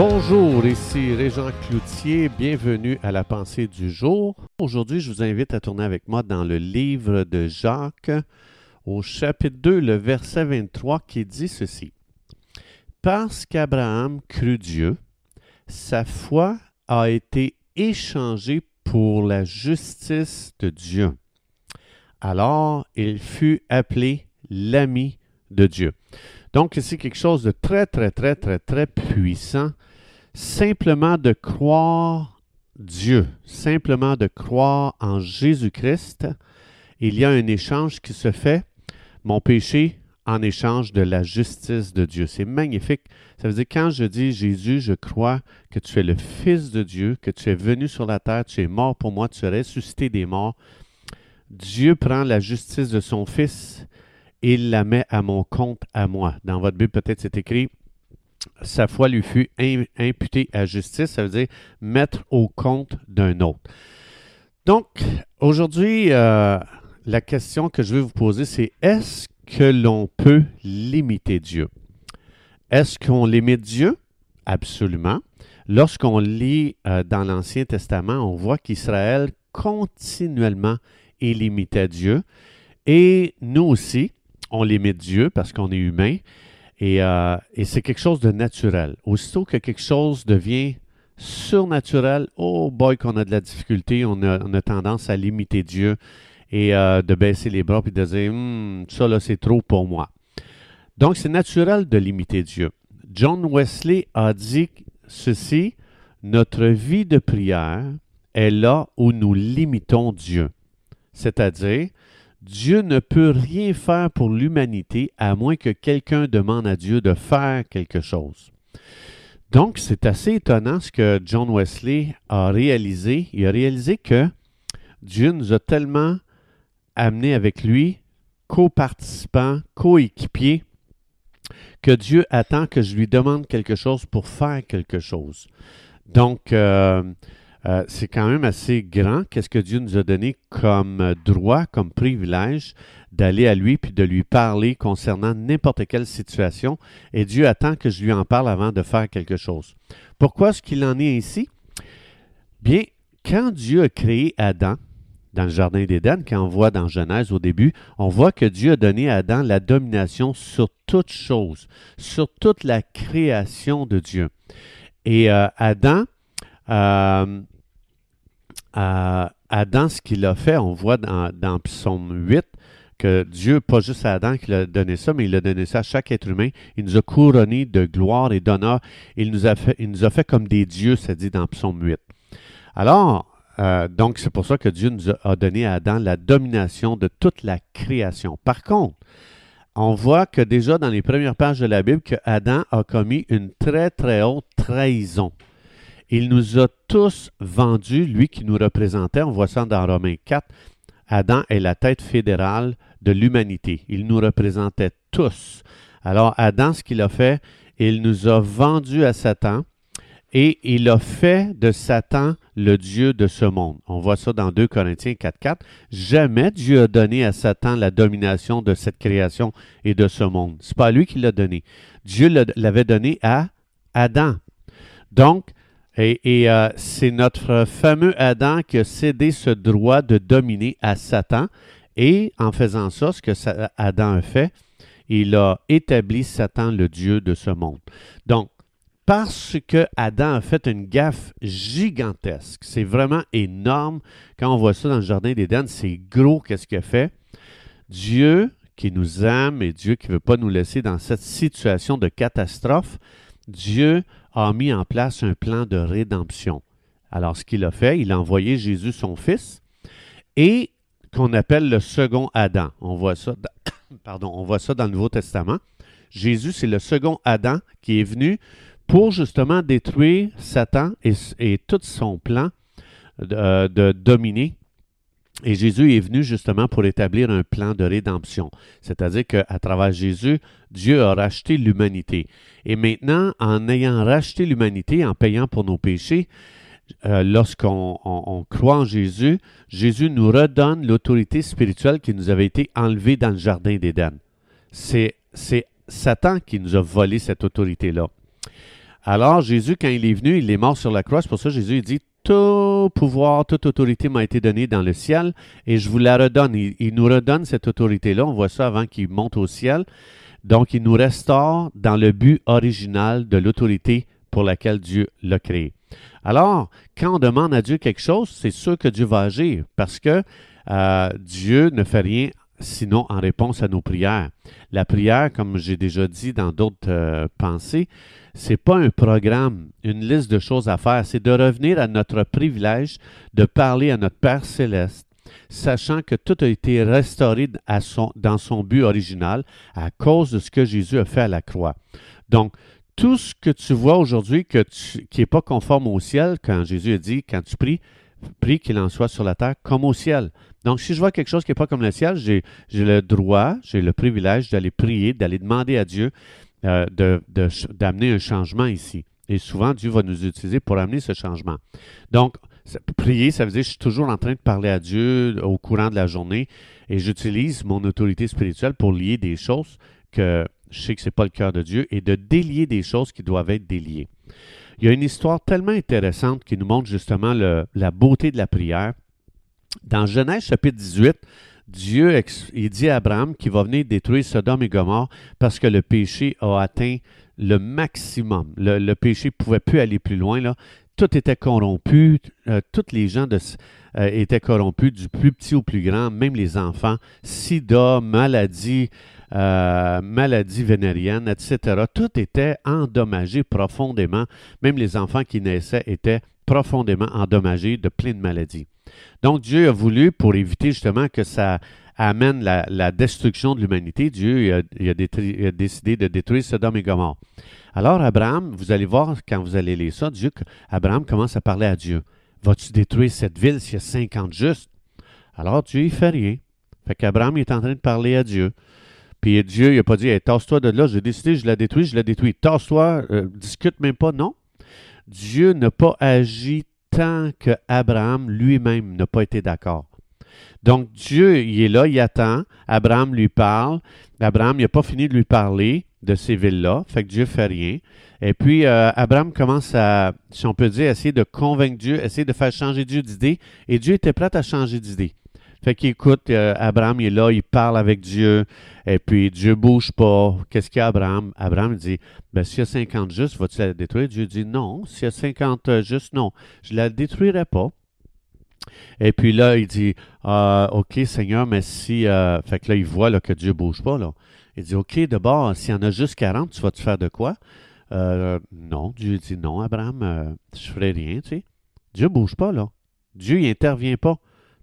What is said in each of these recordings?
Bonjour, ici Régent Cloutier, bienvenue à la pensée du jour. Aujourd'hui, je vous invite à tourner avec moi dans le livre de Jacques, au chapitre 2, le verset 23, qui dit ceci. Parce qu'Abraham crut Dieu, sa foi a été échangée pour la justice de Dieu. Alors il fut appelé l'ami de Dieu. Donc, c'est quelque chose de très, très, très, très, très puissant. Simplement de croire Dieu, simplement de croire en Jésus-Christ, il y a un échange qui se fait, mon péché en échange de la justice de Dieu. C'est magnifique. Ça veut dire quand je dis Jésus, je crois que tu es le Fils de Dieu, que tu es venu sur la terre, tu es mort pour moi, tu es ressuscité des morts. Dieu prend la justice de son Fils et il la met à mon compte à moi. Dans votre Bible, peut-être c'est écrit sa foi lui fut imputée à justice, ça veut dire mettre au compte d'un autre. Donc, aujourd'hui, euh, la question que je vais vous poser, c'est est-ce que l'on peut limiter Dieu? Est-ce qu'on limite Dieu? Absolument. Lorsqu'on lit euh, dans l'Ancien Testament, on voit qu'Israël continuellement illimitait Dieu. Et nous aussi, on limite Dieu parce qu'on est humain. Et, euh, et c'est quelque chose de naturel. Aussitôt que quelque chose devient surnaturel, oh boy, qu'on a de la difficulté, on a, tendance à limiter Dieu et euh, de baisser les bras et de dire Hum, ça là, c'est trop pour moi. Donc, c'est naturel de limiter Dieu. John Wesley a dit ceci Notre vie de prière est là où nous limitons Dieu. C'est-à-dire, Dieu ne peut rien faire pour l'humanité à moins que quelqu'un demande à Dieu de faire quelque chose. Donc, c'est assez étonnant ce que John Wesley a réalisé. Il a réalisé que Dieu nous a tellement amenés avec lui, co-participants, coéquipiers, que Dieu attend que je lui demande quelque chose pour faire quelque chose. Donc, euh, euh, c'est quand même assez grand. Qu'est-ce que Dieu nous a donné comme droit, comme privilège d'aller à lui puis de lui parler concernant n'importe quelle situation? Et Dieu attend que je lui en parle avant de faire quelque chose. Pourquoi est-ce qu'il en est ainsi? Bien, quand Dieu a créé Adam, dans le Jardin d'Éden, quand on voit dans Genèse au début, on voit que Dieu a donné à Adam la domination sur toute chose, sur toute la création de Dieu. Et euh, Adam, euh, Adam, ce qu'il a fait, on voit dans, Psaume 8 que Dieu, pas juste à Adam qu'il a donné ça, mais il a donné ça à chaque être humain. Il nous a couronnés de gloire et d'honneur. Il, nous a fait, comme des dieux, ça dit dans Psaume 8. Alors, euh, donc, c'est pour ça que Dieu nous a donné à Adam la domination de toute la création. Par contre, on voit que déjà dans les premières pages de la Bible, Adam a commis une très, très haute trahison. Il nous a tous vendus, lui qui nous représentait, on voit ça dans Romains 4, Adam est la tête fédérale de l'humanité. Il nous représentait tous. Alors Adam, ce qu'il a fait, il nous a vendus à Satan et il a fait de Satan le Dieu de ce monde. On voit ça dans 2 Corinthiens 4.4. Jamais Dieu a donné à Satan la domination de cette création et de ce monde. C'est pas lui qui l'a donné. Dieu l'avait donné à Adam. Donc, et, euh, c'est notre fameux Adam qui a cédé ce droit de dominer à Satan. Et en faisant ça, ce que Adam a fait, il a établi Satan le Dieu de ce monde. Donc, parce que Adam a fait une gaffe gigantesque, c'est vraiment énorme. Quand on voit ça dans le Jardin d'Éden, c'est gros qu'est-ce qu'il a fait? Dieu qui nous aime et Dieu qui ne veut pas nous laisser dans cette situation de catastrophe, Dieu a mis en place un plan de rédemption. Alors, ce qu'il a fait, il a envoyé Jésus, son fils, et qu'on appelle le second Adam. On voit ça, dans, le Nouveau Testament. Jésus, c'est le second Adam qui est venu pour justement détruire Satan et, tout son plan de, de dominer et Jésus est venu justement pour établir un plan de rédemption. C'est-à-dire qu'à travers Jésus, Dieu a racheté l'humanité. Et maintenant, en ayant racheté l'humanité, en payant pour nos péchés, euh, lorsqu'on croit en Jésus, Jésus nous redonne l'autorité spirituelle qui nous avait été enlevée dans le Jardin d'Éden. C'est Satan qui nous a volé cette autorité-là. Alors, Jésus, quand il est venu, il est mort sur la croix. Pour ça Jésus dit Tout pouvoir, toute autorité m'a été donnée dans le ciel et je vous la redonne. Il, nous redonne cette autorité-là. On voit ça avant qu'il monte au ciel. Donc, il nous restaure dans le but original de l'autorité pour laquelle Dieu l'a créé. Alors, quand on demande à Dieu quelque chose, c'est sûr que Dieu va agir parce que euh, Dieu ne fait rien sinon en réponse à nos prières. La prière, comme j'ai déjà dit dans d'autres euh, pensées, c'est pas un programme, une liste de choses à faire, c'est de revenir à notre privilège de parler à notre Père céleste, sachant que tout a été restauré dans son but original à cause de ce que Jésus a fait à la croix. Donc, tout ce que tu vois aujourd'hui qui n'est pas conforme au ciel, quand Jésus a dit, quand tu pries, prie qu'il en soit sur la terre comme au ciel. Donc, si je vois quelque chose qui n'est pas comme le ciel, j'ai le droit, j'ai le privilège d'aller prier, d'aller demander à Dieu euh, d'amener un changement ici. Et souvent, Dieu va nous utiliser pour amener ce changement. Donc, prier, ça veut dire que je suis toujours en train de parler à Dieu au courant de la journée et j'utilise mon autorité spirituelle pour lier des choses que je sais que ce n'est pas le cœur de Dieu, et de délier des choses qui doivent être déliées. Il y a une histoire tellement intéressante qui nous montre justement la beauté de la prière. Dans Genèse chapitre 18, Dieu dit à Abraham qu'il va venir détruire Sodome et Gomorre parce que le péché a atteint le maximum. Le, péché ne pouvait plus aller plus loin. Tout était corrompu. Euh, toutes les gens euh, étaient corrompus, du plus petit au plus grand, même les enfants. Sida, maladie, euh, maladies vénériennes, etc. Tout était endommagé profondément. Même les enfants qui naissaient étaient profondément endommagés de plein de maladies. Donc Dieu a voulu, pour éviter justement que ça amène la, destruction de l'humanité, Dieu a, décidé de détruire Sodome et Gomorre. Alors Abraham, vous allez voir quand vous allez lire ça, Dieu, Abraham commence à parler à Dieu. Vas-tu détruire cette ville s'il y a 50 justes? Alors Dieu, il fait rien. Fait qu'Abraham est en train de parler à Dieu. Puis Dieu, il n'a pas dit, tasse-toi de là, j'ai décidé, je la détruis, je la détruis. Tasse-toi, euh, discute même pas. Non. Dieu n'a pas agi tant que Abraham lui-même n'a pas été d'accord. Donc Dieu, il est là, il attend. Abraham lui parle. Abraham, il n'a pas fini de lui parler de ces villes-là. Fait que Dieu fait rien. Et puis, euh, Abraham commence à, si on peut dire, essayer de convaincre Dieu, essayer de faire changer Dieu d'idée. Et Dieu était prêt à changer d'idée. Fait qu'il écoute, euh, Abraham il est là, il parle avec Dieu, et puis Dieu bouge pas. Qu'est-ce qu'il y a, Abraham? Abraham dit, ben, s'il y a 50 justes, vas-tu la détruire? Dieu dit, non. S'il y a 50 justes, non. Je la détruirai pas. Et puis là, il dit, ah, OK, Seigneur, mais si... Euh, fait que là, il voit que Dieu bouge pas. Là. Il dit, OK, d'abord, s'il y en a juste 40, tu vas te faire de quoi? Euh, non. Dieu dit, non, Abraham, je ferai rien, tu sais. Dieu bouge pas, là. Dieu, il intervient pas.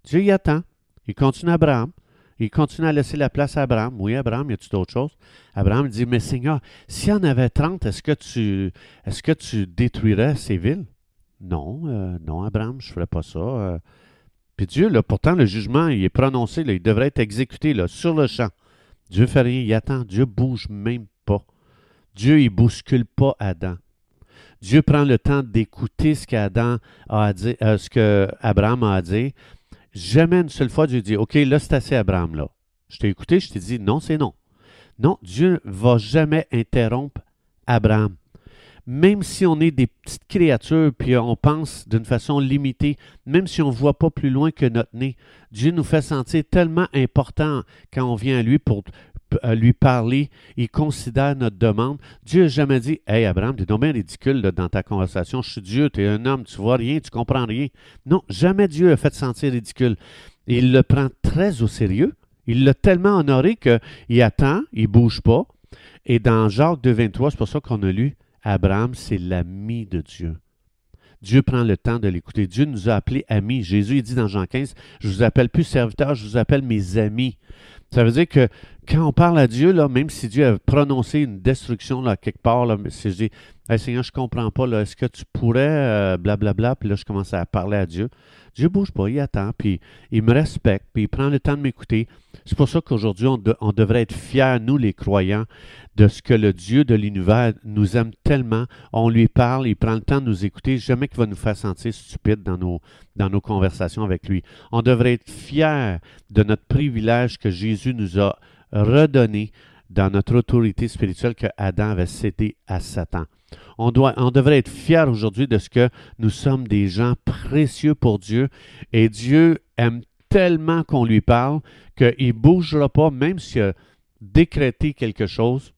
Dieu, il attend. Il continue Abraham. Il continue à laisser la place à Abraham. Oui, Abraham, y a-tu d'autres choses? Abraham dit, mais Seigneur, s'il y en avait 30, est-ce que tu, détruirais ces villes? Non, euh, non, Abraham, je ne ferais pas ça. Euh. Puis Dieu, là, pourtant, le jugement, il est prononcé, il devrait être exécuté sur le champ. Dieu fait rien, il attend. Dieu bouge même pas. Dieu, il bouscule pas Adam. Dieu prend le temps d'écouter ce qu'Adam a à euh, ce que Abraham a à Jamais une seule fois Dieu dit, OK, là, c'est assez Abraham, là. Je t'ai écouté, je t'ai dit, non, c'est non. Non, Dieu ne va jamais interrompre Abraham. Même si on est des petites créatures, puis on pense d'une façon limitée, même si on ne voit pas plus loin que notre nez, Dieu nous fait sentir tellement important quand on vient à lui pour lui parler, il considère notre demande. Dieu n'a jamais dit Hey Abraham, tu es bien ridicule dans ta conversation. Je suis Dieu, tu es un homme, tu vois rien, tu comprends rien. Non, jamais Dieu a fait sentir ridicule. Il le prend très au sérieux. Il l'a tellement honoré qu'il attend, il ne bouge pas. Et dans Jacques 2, 23, c'est pour ça qu'on a lu Abraham, c'est l'ami de Dieu. Dieu prend le temps de l'écouter. Dieu nous a appelés amis. Jésus il dit dans Jean 15, je vous appelle plus serviteurs, je vous appelle mes amis. Ça veut dire que quand on parle à Dieu, là, même si Dieu a prononcé une destruction là, quelque part, là, si je dis Seigneur, je ne comprends pas, est-ce que tu pourrais, blablabla, euh, bla, bla, puis là, je commence à parler à Dieu. Dieu ne bouge pas, il attend, puis il me respecte, puis il prend le temps de m'écouter. C'est pour ça qu'aujourd'hui, on, on, devrait être fiers, nous les croyants, de ce que le Dieu de l'univers nous aime tellement. On lui parle, il prend le temps de nous écouter, jamais qu'il va nous faire sentir stupides dans nos, dans nos conversations avec lui. On devrait être fiers de notre privilège que Jésus nous a redonné dans notre autorité spirituelle que Adam avait cédé à Satan. On, doit, on devrait être fiers aujourd'hui de ce que nous sommes des gens précieux pour Dieu et Dieu aime tellement qu'on lui parle qu'il ne bougera pas, même s'il a décrété quelque chose.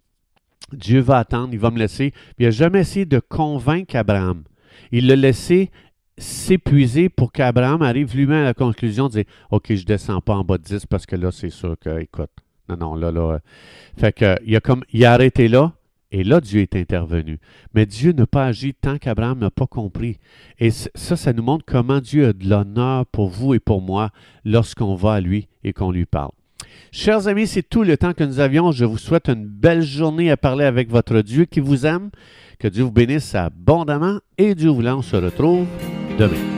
Dieu va attendre, il va me laisser. Il n'a jamais essayé de convaincre Abraham. Il l'a laissé s'épuiser pour qu'Abraham arrive lui-même à la conclusion de dire OK, je ne descends pas en bas de 10 parce que là, c'est sûr que, écoute, non, non, là, là. Fait que, il a, comme, il a arrêté là, et là, Dieu est intervenu. Mais Dieu n'a pas agi tant qu'Abraham n'a pas compris. Et ça, ça nous montre comment Dieu a de l'honneur pour vous et pour moi lorsqu'on va à lui et qu'on lui parle. Chers amis, c'est tout le temps que nous avions. Je vous souhaite une belle journée à parler avec votre Dieu qui vous aime. Que Dieu vous bénisse abondamment et Dieu voulant, on se retrouve demain.